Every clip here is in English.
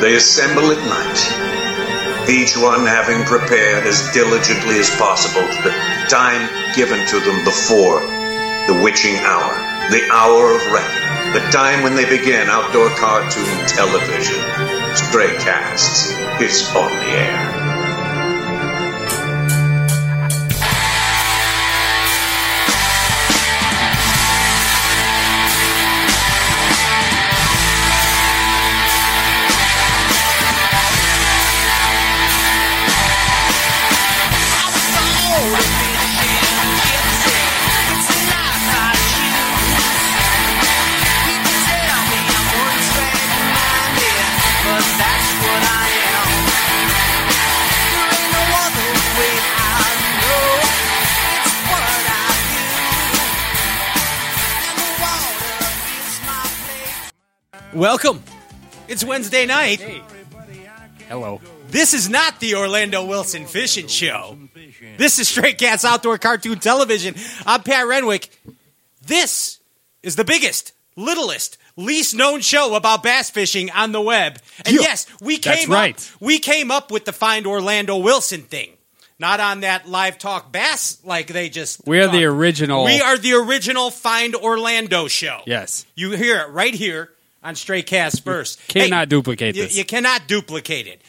They assemble at night, each one having prepared as diligently as possible the time given to them before the witching hour, the hour of reckoning, the time when they begin outdoor cartoon television. Stray Casts is on the air. Welcome. It's Wednesday night. Hello. This is not the Orlando Wilson Fishing Show. This is Stray Cast Outdoor Cartoon Television. I'm Pat Renwick. This is the biggest, littlest, least known show about bass fishing on the web. And Yeah. yes, we came That's up, we came up with the Find Orlando Wilson thing. Not on that live talk bass like they just We are the original. We are the original Find Orlando show. Yes. You hear it right here on Stray Cast first. cannot duplicate you, this. You cannot duplicate it.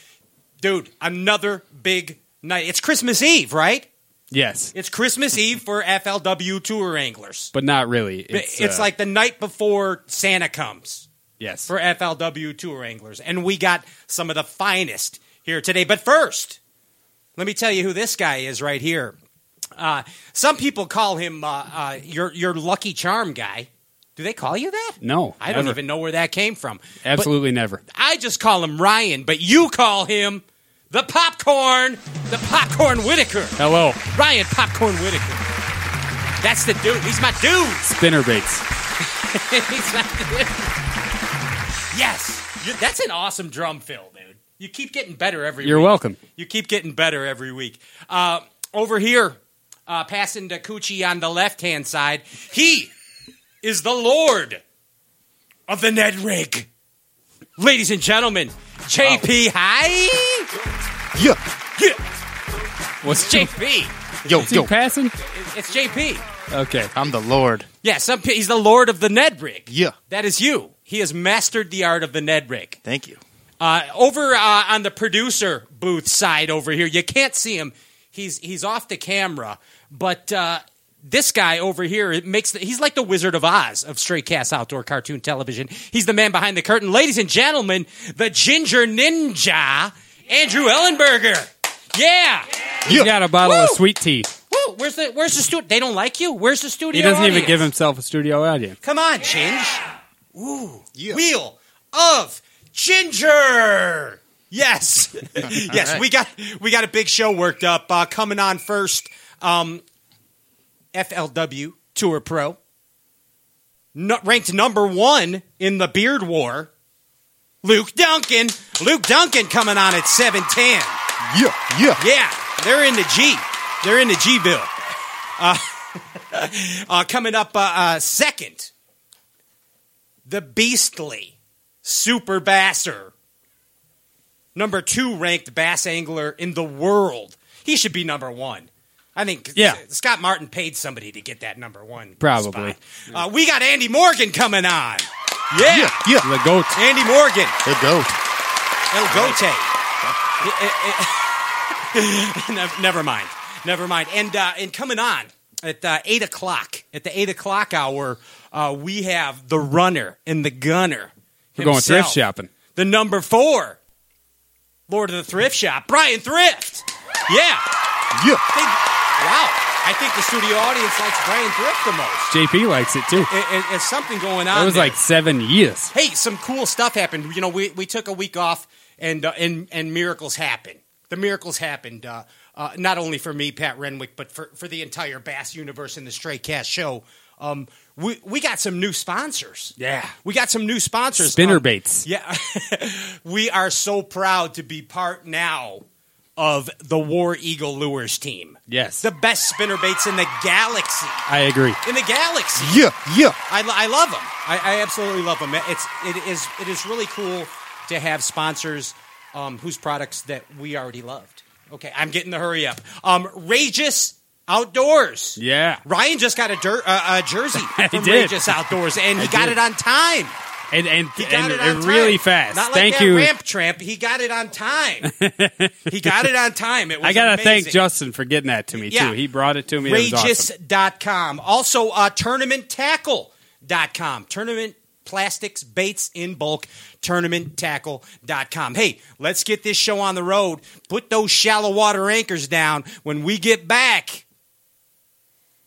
Dude, another big night. It's Christmas Eve, right? Yes, It's Christmas Eve for FLW tour anglers. but not really. It's, It's, uh, like the night before Santa comes yes. for FLW tour anglers. And we got some of the finest here today. But first, let me tell you who this guy is right here. Uh, some people call him uh, uh, your, your Lucky Charm guy. Do they call you that? no, I don't never. even know where that came from. But Absolutely never. I just call him Ryan, but you call him the Popcorn, the Popcorn Whitaker. Hello, Ryan Popcorn Whitaker. That's the dude. He's my dude. spinner baits. He's my dude. Yes. That's an awesome drum fill, dude. You keep getting better every You're week. welcome. You keep getting better every week. Uh, over here, uh, passing to Coochie on the left hand side, he is the Lord of the Ned Rig. Ladies and gentlemen, JP, hi. Yeah. Yeah, What's JP. Yo, Is he yo. passing? It's JP. Okay. I'm the Lord. Yeah, some, he's the Lord of the Ned Rig. Yeah. That is you. He has mastered the art of the Ned Rig. Thank you. Uh, over uh, on the producer booth side over here, you can't see him. He's he's off the camera, but uh, this guy over here it makes the, he's like the Wizard of Oz of Stray Cast Outdoor Cartoon Television. He's the man behind the curtain, ladies and gentlemen, the Ginger Ninja, Andrew Ellenberger. Yeah. He's got a bottle of sweet tea. Woo, where's the where's the studio? They don't like you. Where's the studio? He doesn't even give himself a studio audience. Come on, Ginge. Ooh, Yeah. wheel of ginger. Yes, yes. right. We got we got a big show worked up. Uh, coming on first, um, FLW Tour Pro, no, ranked number one in the Beard War. Luke Dunkin. Luke Dunkin coming on at seven ten. Yeah. Yeah. Yeah, they're in the G. They're in the G-ville. Uh, uh, coming up uh, uh, second, the Beastly Super Basser. Number two ranked bass angler in the world. He should be number one. I think Yeah. Scott Martin paid somebody to get that number one. Probably. spot. Uh, we got Andy Morgan coming on. Yeah. Yeah. Yeah. The goat. Andy Morgan. The goat. El Gote. never, never mind. Never mind. And uh, and coming on at uh, eight o'clock at the eight o'clock hour, uh, we have the runner and the gunner. We're going thrift shopping. The number four, Lord of the Thrift Shop, Brian Thrift. Yeah. Yeah. Think- wow. I think the studio audience likes Brian Thrift the most. JP likes it too. It, it, it's something going on. It was there. like seven years. hey, some cool stuff happened. You know, we, we took a week off, and uh, and and miracles happened. The miracles happened. Uh, uh, not only for me, Pat Renwick, but for, for the entire Bass universe and the Stray Cast show. Um, we we got some new sponsors. Yeah. we got some new sponsors. Spinner Um, baits. Yeah, we are so proud to be part now of the War Eagle Lures team. Yes. The best spinner baits in the galaxy. I agree. In the galaxy. Yeah. Yeah. I, I love them. I, I absolutely love them. It's it is it is really cool to have sponsors um, whose products that we already loved. Okay, I'm getting the hurry up. Um, Rageous Outdoors. Yeah. Ryan just got a, dir- uh, a jersey from did. Rageous Outdoors, and he I got did. it on time. And and, and, and really fast. Not like Thank that you. ramp tramp. He got it on time. he got it on time. It was I gotta thank. Justin for getting that to me Yeah. too. He brought it to me. It was awesome. Rageous.com. Also, uh, tournamenttackle.com. Tournament plastics, baits in bulk, tournamenttackle.com. Hey, let's get this show on the road. Put those shallow water anchors down. When we get back,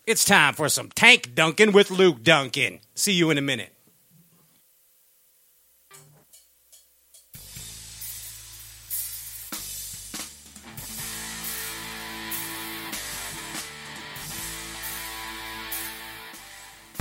it's time for some tank dunking with Luke Dunkin. See you in a minute.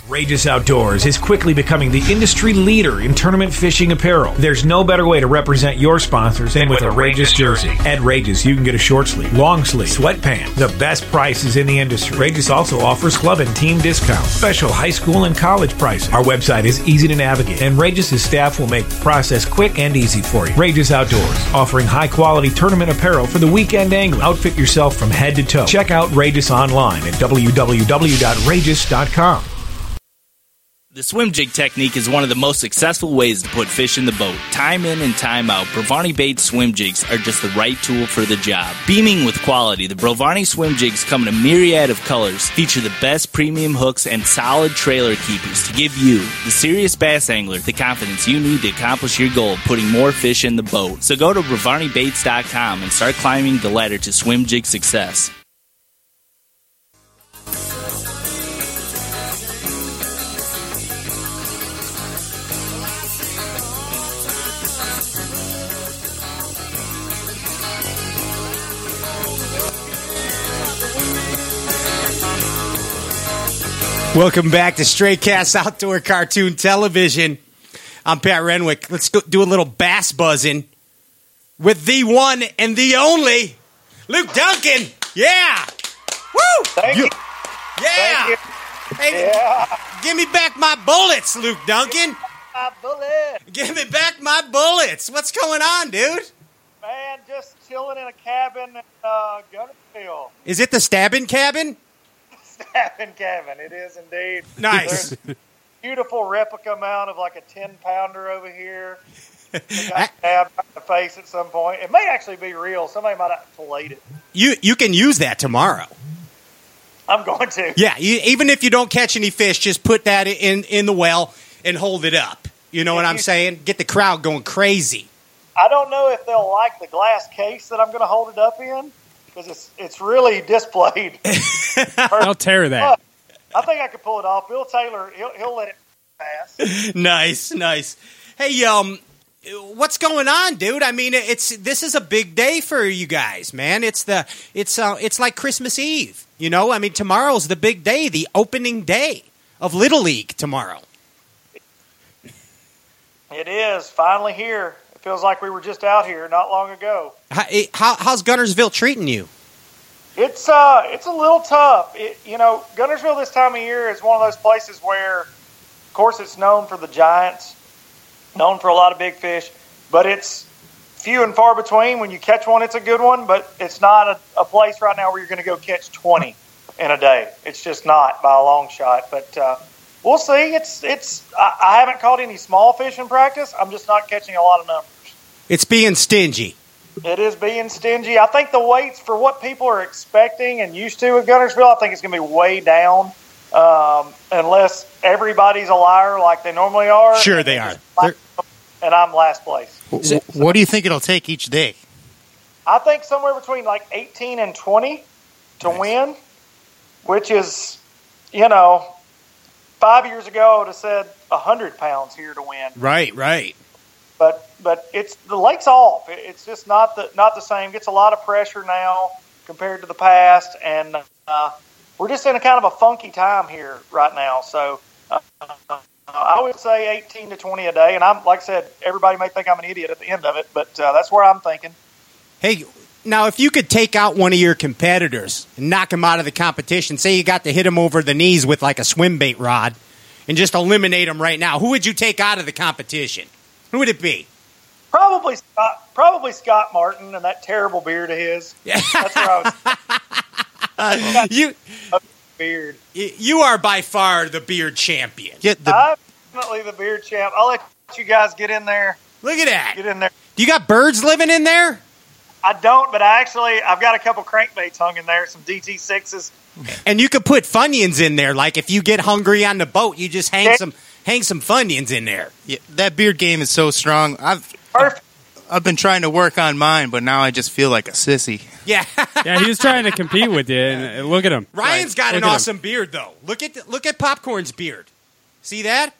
Rageous Outdoors is quickly becoming the industry leader in tournament fishing apparel. There's no better way to represent your sponsors than with a Rageous jersey. At Rageous, you can get a short sleeve, long sleeve, sweatpant, the best prices in the industry. Rageous also offers club and team discounts, special high school and college prices. Our website is easy to navigate, and Rageous' staff will make the process quick and easy for you. Rageous Outdoors, offering high quality tournament apparel for the weekend angler. Outfit yourself from head to toe. Check out Rageous online at www.rageous.com. The swim jig technique is one of the most successful ways to put fish in the boat. Time in and time out, Bravani Baits swim jigs are just the right tool for the job. Beaming with quality, the Bravani swim jigs come in a myriad of colors, feature the best premium hooks and solid trailer keepers to give you, the serious bass angler, the confidence you need to accomplish your goal of putting more fish in the boat. So go to BravaniBaits.com and start climbing the ladder to swim jig success. Welcome back to Stray Cast Outdoor Cartoon Television. I'm Pat Renwick. Let's go do a little bass buzzing with the one and the only Luke Dunkin. Yeah. Woo! Thank you. Yeah. Thank Hey, Yeah. give me back my bullets, Luke Dunkin. My bullet. Give me back my bullets. What's going on, dude? Man, just chilling in a cabin in uh, Guntersville. Is it the stabbing cabin? Stabbing cabin. It is indeed. Nice. Beautiful replica mount of like a 10 pounder over here. Got stabbed in the face at some point. It may actually be real. Somebody might have filleted it. You you can use that tomorrow. I'm going to. Yeah, you, even if you don't catch any fish, just put that in in the well and hold it up. You know what I'm saying? Get the crowd going crazy. I don't know if they'll like the glass case that I'm going to hold it up in because it's it's really displayed. I'll tear that. I think I could pull it off. Bill Taylor, he'll, he'll let it pass. nice, nice. Hey, um, what's going on, dude? I mean, it's this is a big day for you guys, man. It's the it's uh, it's like Christmas Eve. You know, I mean, tomorrow's the big day, the opening day of Little League tomorrow. It is finally here. It feels like we were just out here not long ago. How, how, how's Guntersville treating you? It's uh, it's a little tough. It, you know, Guntersville this time of year is one of those places where, of course, it's known for the giants, known for a lot of big fish, but it's few and far between. When you catch one, it's a good one, but it's not a, a place right now where you're going to go catch twenty in a day. It's just not by a long shot. But uh, we'll see. It's it's. I, I haven't caught any small fish in practice. I'm just not catching a lot of numbers. It's being stingy. It is being stingy. I think the weights for what people are expecting and used to at Guntersville, I think it's going to be way down, um, unless everybody's a liar like they normally are. Sure, and they they are. just And I'm last place. W- What do you think it'll take each day? I think somewhere between like 18 and 20 to win, which is, you know, five years ago I would have said 100 pounds here to win. Right, right. But but it's the lake's off. It's just not the not the same. Gets a lot of pressure now compared to the past, and uh, we're just in a kind of a funky time here right now. So uh, I would say 18 to 20 a day, and I'm like I said, everybody may think I'm an idiot at the end of it, but uh, that's where I'm thinking. Hey, now if you could take out one of your competitors and knock him out of the competition, say you got to hit him over the knees with like a swim bait rod and just eliminate him right now, who would you take out of the competition? Who would it be? Probably Scott, probably Scott Martin and that terrible beard of his. Yeah. That's where I was. you beard. you are by far the beard champion. Get the I'm definitely the beard champ. I'll let you guys get in there. Look at that. Get in there. Do you got birds living in there? I don't, but I actually I've got a couple crankbaits hung in there, some DT sixes. And you could put funyuns in there. Like if you get hungry on the boat, you just hang Yeah. some hang some funyuns in there. yeah, that beard game is so strong. I've Perfect. I've been trying to work on mine, but now I just feel like a sissy. Yeah. Yeah, he was trying to compete with you, and look at him. Ryan's got Look an at him. awesome beard though. Look at look at Popcorn's beard. See that?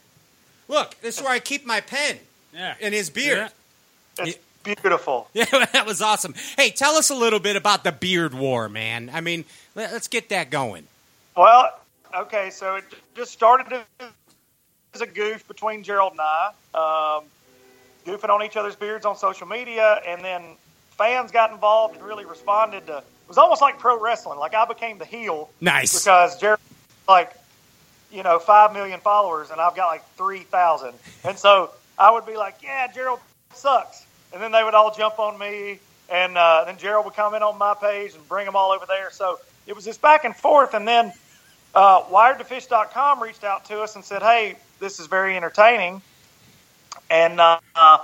Look, this is where I keep my pen Yeah. in his beard. It's beautiful. Yeah, that was awesome. Hey, tell us a little bit about the beard war, man. I mean, let, us get that going. Well, okay, so it just started as a goof between Gerald and I, um, goofing on each other's beards on social media, and then fans got involved and really responded to. It was almost like pro wrestling. Like I became the heel Nice. because Gerald, like, you know, five million followers, and I've got like three thousand, and so I would be like, "Yeah, Gerald sucks," and then they would all jump on me, and uh, then Gerald would comment on my page and bring them all over there. So it was this back and forth, and then uh, Wired2Fish.com reached out to us and said, "Hey, this is very entertaining, and uh, uh,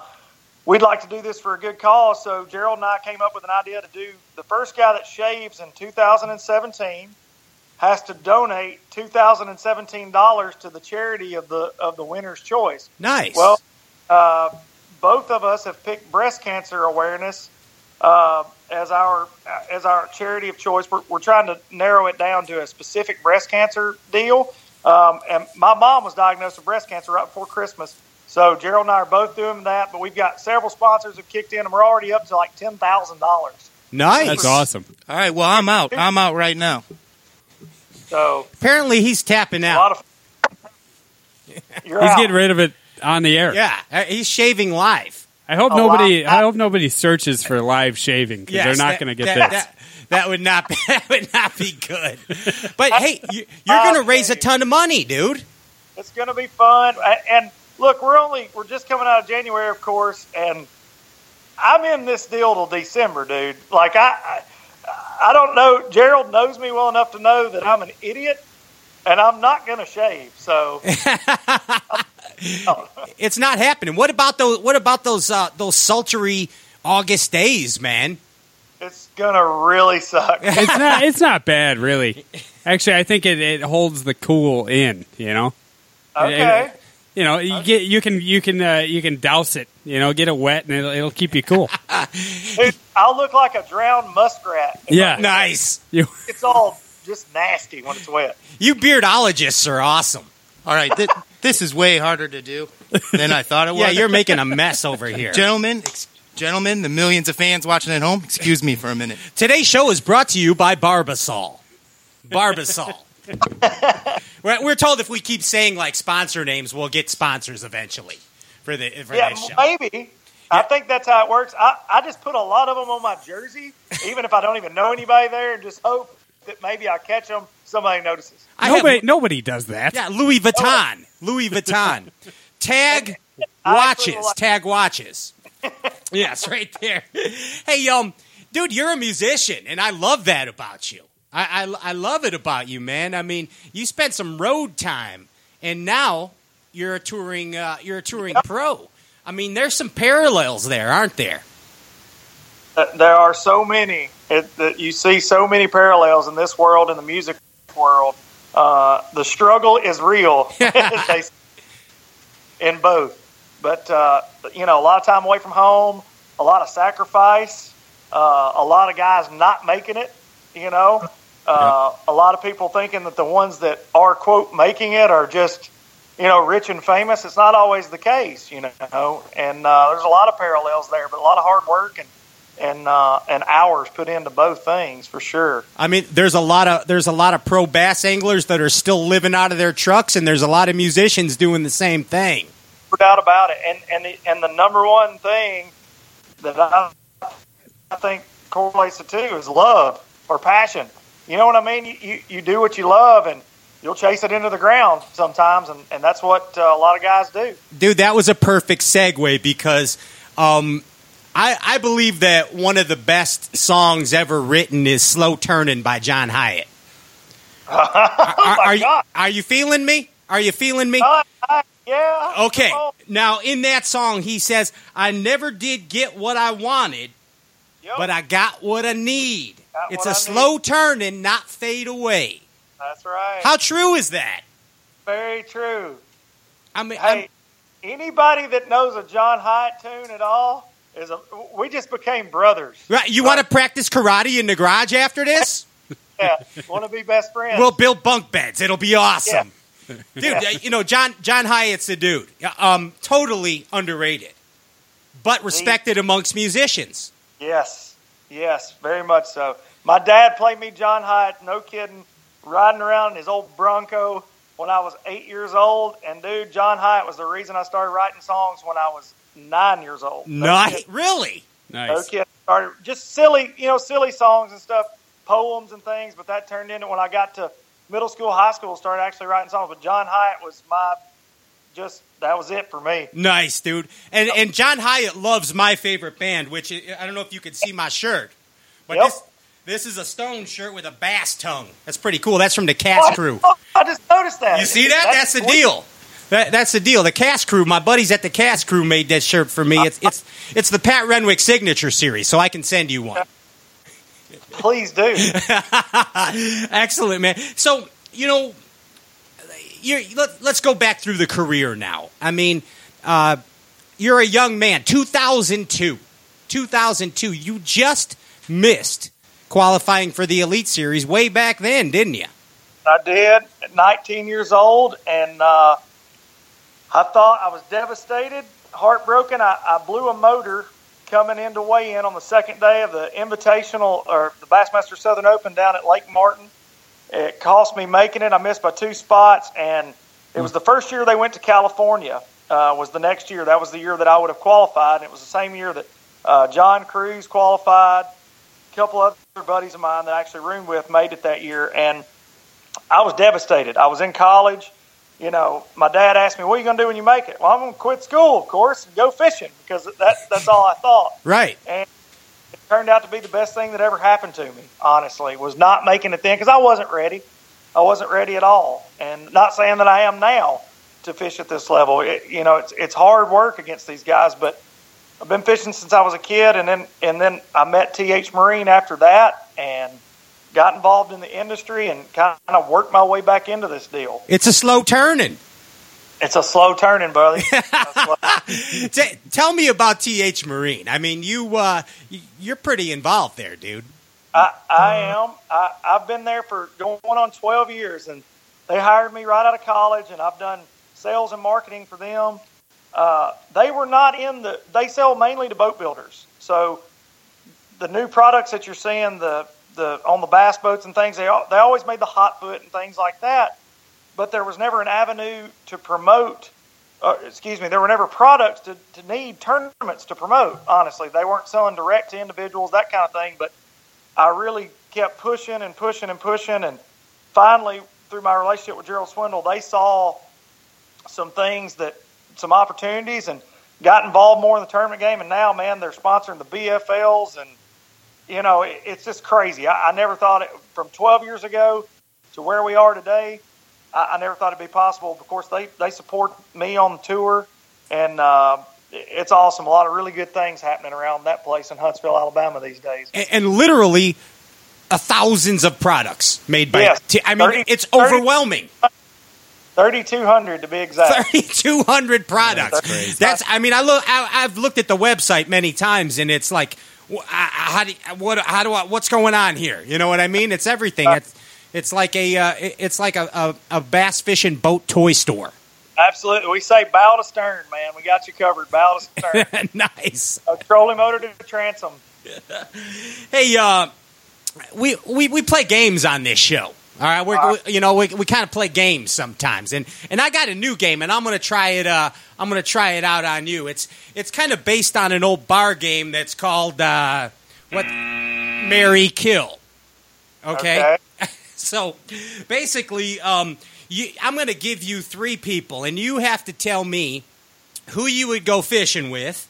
we'd like to do this for a good cause." So Gerald and I came up with an idea to do the first guy that shaves in 2017 has to donate two thousand and seventeen dollars to the charity of the of the winner's choice. Nice. Well, uh, both of us have picked breast cancer awareness uh, as our as our charity of choice. We're, we're trying to narrow it down to a specific breast cancer deal. Um, and my mom was diagnosed with breast cancer right before Christmas. So Gerald and I are both doing that, but we've got several sponsors have kicked in, and we're already up to like ten thousand dollars. nice. That's awesome. All right, well I'm out. I'm out right now. So Apparently, he's tapping a out. lot of you're He's out. getting rid of it on the air. yeah, uh, he's shaving live. I hope nobody. wow. I hope nobody searches for live shaving because Yes, they're not going to get that, this. That, that would not. Be, that would not be good. But hey, you, you're going to uh, raise a ton of money, dude. It's going to be fun. And look, we're only we're just coming out of January, of course, and I'm in this deal till December, dude. Like I, I, I don't know. Gerald knows me well enough to know that I'm an idiot, and I'm not going to shave. So It's not happening. What about those? What about those? Uh, those sultry August days, man. it's going to really suck. it's not. It's not bad, really. Actually, I think it, it holds the cool in. You know. Okay. You know, you get you can you can uh, you can douse it. You know, get it wet and it'll, it'll keep you cool. Dude, I'll look like a drowned muskrat. Yeah. Nice. You, It's all just nasty when it's wet. You beardologists are awesome. All right, th- this is way harder to do than I thought it was. Yeah, you're making a mess over here. gentlemen, ex- gentlemen, the millions of fans watching at home. Excuse me for a minute. Today's show is brought to you by Barbasol. Barbasol. we're, we're told if we keep saying like sponsor names, we'll get sponsors eventually for the for Yeah, this show. maybe. I think that's how it works. I, I just put a lot of them on my jersey, even if I don't even know anybody there, and just hope that maybe I catch them. Somebody notices. I have- nobody nobody does that. yeah, Louis Vuitton. Louis Vuitton. Tag watches. Tag watches. yes, right there. Hey, um, dude, you're a musician, and I love that about you. I, I, I love it about you, man. I mean, you spent some road time, and now you're a touring. Uh, you're a touring pro. I mean, there's some parallels there, aren't there? Uh, There are so many it, that you see so many parallels in this world in the music world. Uh, the struggle is real as they say, in both. But uh, you know, a lot of time away from home, a lot of sacrifice, uh, a lot of guys not making it. You know, uh, a lot of people thinking that the ones that are quote making it are just you know rich and famous. It's not always the case. You know, and uh, there's a lot of parallels there, but a lot of hard work and and uh, and hours put into both things for sure. I mean, there's a lot of there's a lot of pro bass anglers that are still living out of their trucks, and there's a lot of musicians doing the same thing. No doubt about it. And and the, and the number one thing that I, I think correlates the two is love or passion. You know what I mean? You, you, you do what you love, and you'll chase it into the ground sometimes, and, and that's what uh, a lot of guys do. Dude, that was a perfect segue because Um, I, I believe that one of the best songs ever written is "Slow Turning" by John Hiatt. are, Oh my are you, God. are you feeling me? Are you feeling me? Uh, uh, yeah. Okay. On. Now, in that song, he says, "I never did get what I wanted, Yep. but I got what I need. Got it's a I slow turning, not fade away." That's right. How true is that? Very true. I mean, I'm- anybody that knows a John Hiatt tune at all is a. We just became brothers. right, you want to practice karate in the garage after this? Yeah, want to be best friends. We'll build bunk beds. It'll be awesome. Dude, Yeah. uh, you know, John John Hiatt's a dude. Um, totally underrated, but respected amongst musicians. Yes, yes, very much so. My dad played me John Hiatt, no kidding, riding around in his old Bronco when I was eight years old. And dude, John Hiatt was the reason I started writing songs when I was nine years old. Nice, kidding. really. No Nice. kidding. Started just silly, you know, silly songs and stuff, poems and things. But that turned into when I got to middle school, high school, started actually writing songs. But John Hiatt was my just that was it for me. Nice, dude. And and John Hiatt loves my favorite band, which I I don't know if you can see my shirt, but Yep. this this is a Stone shirt with a bass tongue. That's pretty cool. That's from the crew. Oh, I just noticed that. You see that? That's the sweet. deal. That, that's the deal. The Cast Crew, my buddies at the Cast Crew made that shirt for me. It's it's it's the Pat Renwick signature series, so I can send you one. Please do. Excellent, man. So you know, you're, let, let's go back through the career now. I mean, uh, you're a young man. 2002, 2002. You just missed qualifying for the Elite Series way back then, didn't you? I did at 19 years old, and uh, I thought I was devastated, heartbroken. I, I blew a motor coming into weigh in on the second day of the Invitational or the Bassmaster Southern Open down at Lake Martin. It cost me making it. I missed by two spots, and it was the first year they went to California. Uh, was the next year. That was the year that I would have qualified. And it was the same year that uh, John Crews qualified. Couple other buddies of mine that I actually roomed with made it that year, and I was devastated. I was in college. You know, my dad asked me, "What are you going to do when you make it?" Well, I'm going to quit school, of course, and go fishing because that that's all I thought. Right. And it turned out to be the best thing that ever happened to me. Honestly, was not making it then because I wasn't ready. I wasn't ready at all, and not saying that I am now to fish at this level. It, you know, it's it's hard work against these guys, but I've been fishing since I was a kid, and then and then I met TH Marine after that, and got involved in the industry and kind of worked my way back into this deal. It's a slow turning. It's a slow turning, brother. T- tell me about TH Marine. I mean, you uh, you're pretty involved there, dude. I, I am. I, I've been there for going on 12 years, and they hired me right out of college, and I've done sales and marketing for them. Uh, they were not in the. They sell mainly to boat builders, so the new products that you're seeing, the the on the bass boats and things, they they always made the hot foot and things like that, but there was never an avenue to promote. Uh, excuse me, there were never products to, to need tournaments to promote. Honestly, they weren't selling direct to individuals, that kind of thing. But I really kept pushing and pushing and pushing, and finally, through my relationship with Gerald Swindle, they saw some things that some opportunities and got involved more in the tournament game. And now, man, they're sponsoring the BFLs, and you know, it, it's just crazy. I, I never thought it from 12 years ago to where we are today. I, I never thought it'd be possible. Of course, they they support me on the tour, and uh, it's awesome. A lot of really good things happening around that place in Huntsville, Alabama these days. and, and literally a thousands of products made by. Yes. T- I mean, 30 it's 30 overwhelming. 3,200 to be exact. Thirty two hundred products. That's crazy. That's. I mean, I look. I, I've looked at the website many times, and it's like, wh- I- I- how do what? How do I? What's going on here? You know what I mean? It's everything. It's it's like a uh, it's like a, a, a bass fishing boat toy store. Absolutely. We say bow to stern, man. We got you covered. Bow to stern. nice. a trolling motor to the transom. Hey, uh, we, we we play games on this show. All right, we're, we, you know we, we kind of play games sometimes, and and I got a new game, and I'm gonna try it. Uh, I'm gonna try it out on you. It's it's kind of based on an old bar game that's called uh, what Mary Kill. Okay, so basically, um, you, I'm gonna give you three people, and you have to tell me who you would go fishing with,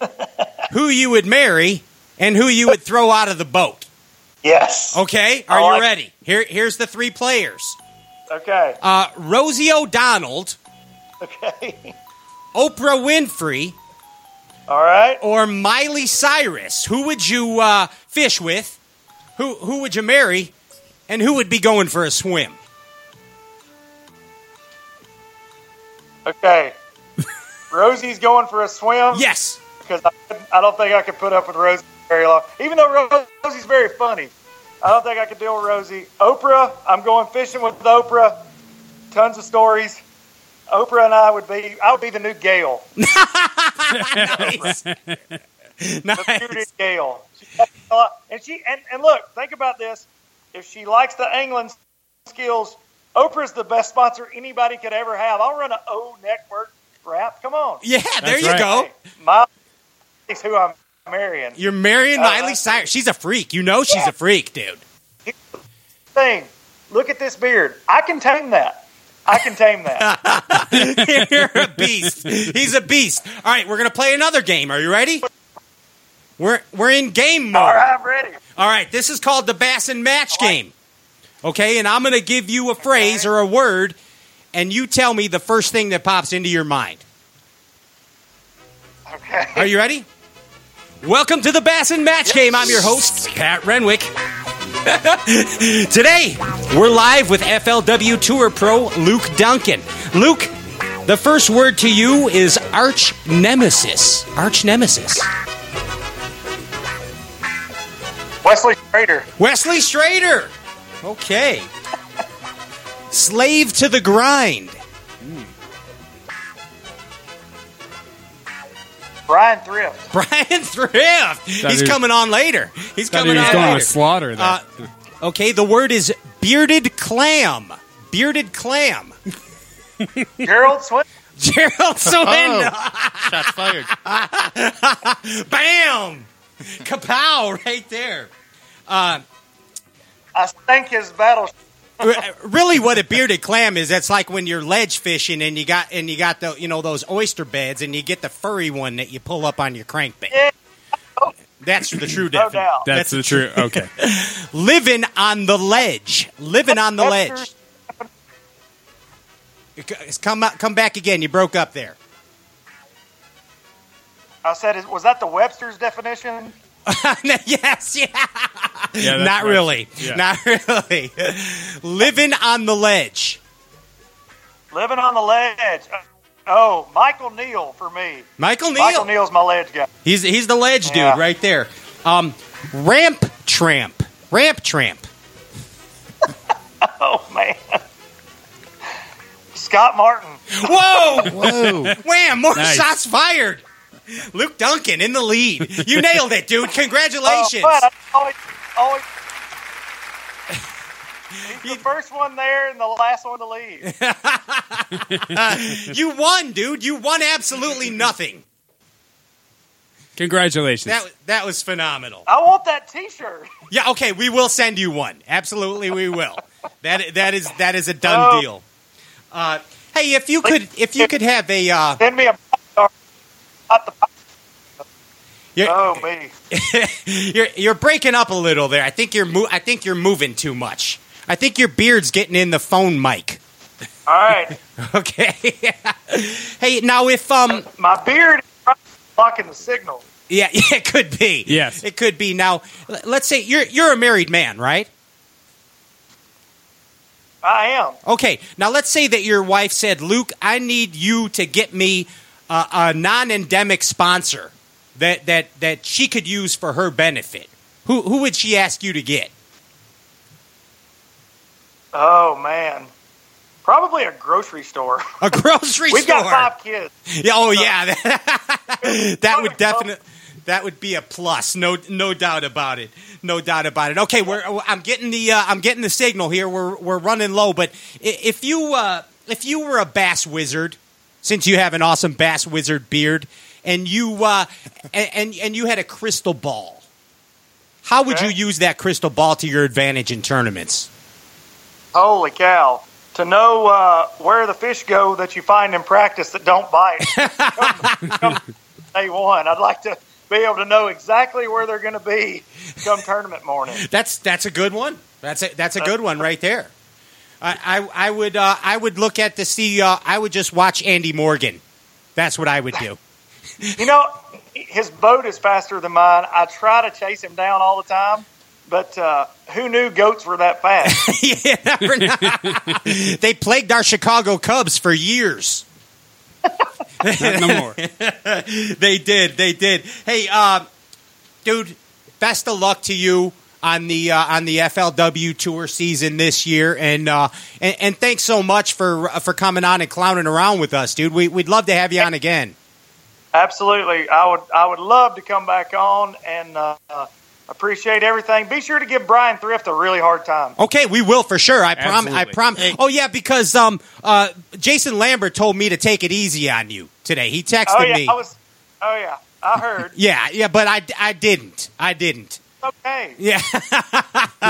who you would marry, and who you would throw out of the boat. Yes. Okay, are I you ready? Here, here's the three players: Okay. uh, Rosie O'Donnell, Okay. Oprah Winfrey, All right. or Miley Cyrus. Who would you uh, fish with? Who who would you marry? And who would be going for a swim? Okay. Rosie's going for a swim. Yes. Because I, I don't think I could put up with Rosie very long. Even though Rosie's very funny, I don't think I could deal with Rosie. Oprah, I'm going fishing with Oprah. Tons of stories. Oprah and I would be. I would be the new Gail, nice. the nice. bearded Gail. She has a lot- And she and, and look, think about this. If she likes the angling skills, Oprah's the best sponsor anybody could ever have. I'll run an O network wrap. Come on, Yeah, there That's you right. go. Hey, my is who I'm marrying. You're marrying Oh, Miley Cyrus. She's a freak. You know she's a freak, dude. thing. Look at this beard. I can tame that. I can tame that. You're a beast. He's a beast. All right, we're gonna play another game. Are you ready? We're we're in game mode. All right, I'm ready. All right, this is called the Bass and Match game. Okay, and I'm gonna give you a phrase or a word, and you tell me the first thing that pops into your mind. Okay. Are you ready? Welcome to the Bass and Match game. I'm your host, Pat Renwick. Today, we're live with FLW Tour Pro Luke Dunkin. Luke, the first word to you is arch nemesis. Arch nemesis. Wesley Strader. Wesley Strader. Okay. Slave to the grind. Brian Thrift. Brian Thrift. He's he- coming on later. He's Thought he coming was on going later. with slaughter there. Uh, okay, the word is bearded clam. Bearded clam. Gerald Swin. Gerald Swindle. Shots fired. Bam! Kapow right there. I sank his battle. R- really what a bearded clam is that's like when you're ledge fishing and you got and you got the you know those oyster beds and you get the furry one that you pull up on your crankbait Yeah, that's the true no definition doubt. That's the true. Okay. living on the ledge living on the ledge Webster's- come out- come back again you broke up there I said, was that the Webster's definition? yes yeah, Yeah, not right. really Yeah. not really living on the ledge Living on the ledge. Oh, Michael Neal for me. Michael Neal Michael Neal's my ledge guy. He's he's the ledge dude right there. Um, ramp tramp, ramp tramp. Oh man. Scott Martin. Whoa, Whoa. wham! More Nice. shots fired. Luke Dunkin in the lead. You nailed it, dude. Congratulations. Oh, but always, always, he's the first one there and the last one to leave. you won, dude. You won absolutely nothing. Congratulations. That that was phenomenal. I want that T-shirt. Yeah, okay, we will send you one. Absolutely, we will. That that is that is a done Oh. deal. Uh, hey, if you could if you could have a uh, Send me a. Not the, you're, oh me. you're you're breaking up a little there. I think you're mo- I think you're moving too much. I think your beard's getting in the phone mic. All right, Okay. hey, now if um my beard is blocking the signal. yeah, yeah, it could be. Yes. It could be. Now, let's say you're you're a married man, right? I am. Okay. Now, let's say that your wife said, "Luke, I need you to get me a, a non-endemic sponsor that that that she could use for her benefit." Who who would she ask you to get? Oh man, probably a grocery store. A grocery store. We've got five kids. Yeah, oh yeah, that would definitely that would be a plus. No, no doubt about it. No doubt about it. Okay, we're I'm getting the uh, I'm getting the signal here. We're we're running low, but if you uh, if you were a bass wizard, since you have an awesome bass wizard beard, and you uh, and, and and you had a crystal ball, how would Okay. you use that crystal ball to your advantage in tournaments? Holy cow! To know uh, where the fish go that you find in practice that don't bite. day one. I'd like to be able to know exactly where they're going to be come tournament morning. That's that's a good one. That's a that's a good one right there. I I, I would uh, I would look at the see. Uh, I would just watch Andy Morgan. That's what I would do. You know, his boat is faster than mine. I try to chase him down all the time, but uh, who knew goats were that fast? yeah, never know. they plagued our Chicago Cubs for years. No more. they did. They did. Hey, uh, dude, best of luck to you on the uh, on the FLW tour season this year, and uh, and, and thanks so much for for coming on and clowning around with us, dude. We, we'd love to have you on again. Absolutely, I would. I would love to come back on and uh, appreciate everything. Be sure to give Brian Thrift a really hard time. Okay, we will for sure. I promise. I Absolutely. prom. Oh yeah, because um uh Jason Lambert told me to take it easy on you today. He texted Oh yeah, me. I was. Oh yeah, I heard. yeah, yeah, but I I didn't. I didn't. okay. Yeah.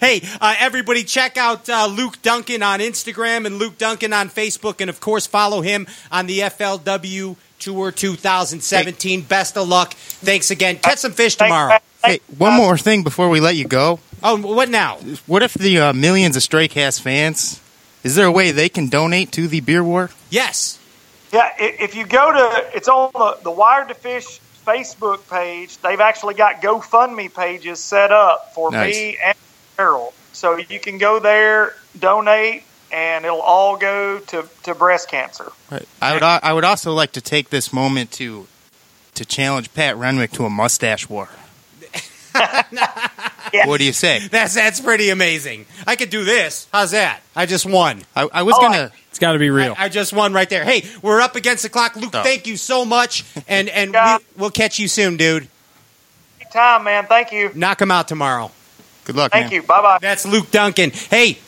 hey, uh, everybody, check out uh, Luke Dunkin on Instagram and Luke Dunkin on Facebook, and of course, follow him on the FLW Tour 2017. Best of luck. Thanks again. Catch some fish tomorrow. Hey, one more thing before we let you go. Oh, what now? What if the uh, millions of Stray Cast fans? Is there a way they can donate to the beer war? Yes. Yeah, if you go to, it's on the, the Wired2Fish Facebook page. They've actually got GoFundMe pages set up for Nice. me and Carol. So you can go there, donate, and it'll all go to, to breast cancer. Right. I would. I would also like to take this moment to to challenge Pat Renwick to a mustache war. Yeah. What do you say? That's that's pretty amazing. I could do this. How's that? I just won. I, I was Oh, gonna. It's got to be real. I, I just won right there. Hey, we're up against the clock. Luke, Oh. thank you so much, and and Yeah. we, we'll catch you soon, dude. Time, man. Thank you. Knock him out tomorrow. Good luck, Thank man. you. Bye bye. That's Luke Dunkin. Hey,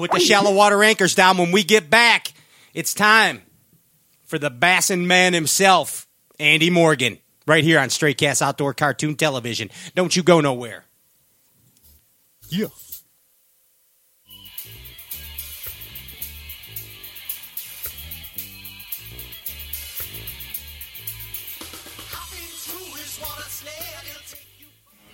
put the shallow water anchors down. When we get back, it's time for the Bassin man himself, Andy Morgan, right here on Stray Cast Outdoor Cartoon Television. Don't you go nowhere. Yeah.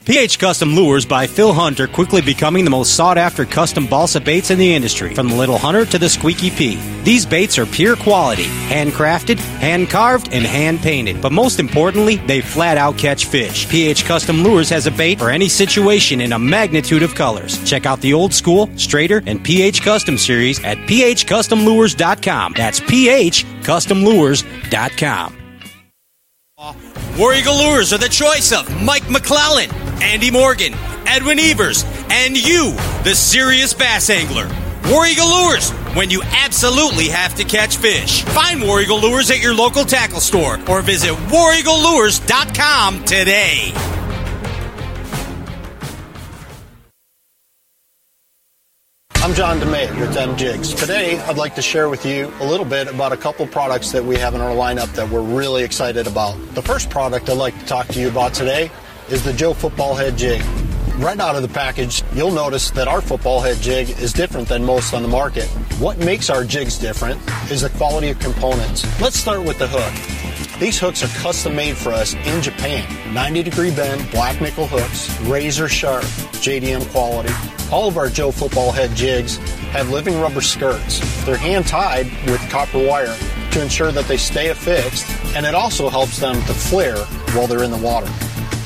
PH Custom Lures by Phil Hunter quickly becoming the most sought after custom balsa baits in the industry, from the Little Hunter to the Squeaky P. These baits are pure quality, handcrafted, hand carved, and hand painted. But most importantly, they flat out catch fish. PH Custom Lures has a bait for any situation in a magnitude of colors. Check out the old school, straighter, and PH Custom series at phcustomlures.com. That's phcustomlures.com. War Eagle Lures are the choice of Mike McClelland, Andy Morgan, Edwin Evers, and you, the serious bass angler. War Eagle Lures, when you absolutely have to catch fish. Find War Eagle Lures at your local tackle store or visit wareaglelures.com today. John DeMay with Jigs. Today, I'd like to share with you a little bit about a couple products that we have in our lineup that we're really excited about. The first product I'd like to talk to you about today is the Joe Football Head Jig. Right out of the package, you'll notice that our football head jig is different than most on the market. What makes our jigs different is the quality of components. Let's start with the hook. These hooks are custom made for us in Japan. 90 degree bend, black nickel hooks, razor sharp, JDM quality. All of our Joe football head jigs have living rubber skirts. They're hand tied with copper wire to ensure that they stay affixed, and it also helps them to flare while they're in the water.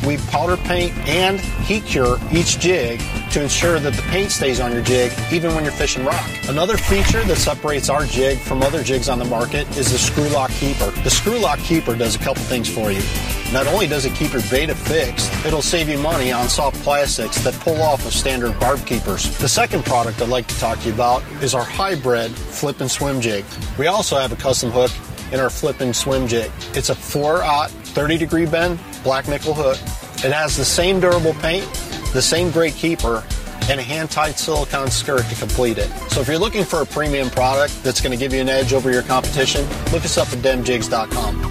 We powder paint and heat cure each jig to ensure that the paint stays on your jig even when you're fishing rock. Another feature that separates our jig from other jigs on the market is the screw lock keeper. The screw lock keeper does a couple things for you. Not only does it keep your bait affixed, it'll save you money on soft plastics that pull off of standard barb keepers. The second product I'd like to talk to you about is our hybrid flip and swim jig. We also have a custom hook in our flip and swim jig. It's a 4-aught 30 degree bend black nickel hook. It has the same durable paint, the same great keeper, and a hand-tied silicone skirt to complete it. So if you're looking for a premium product that's going to give you an edge over your competition, look us up at demjigs.com.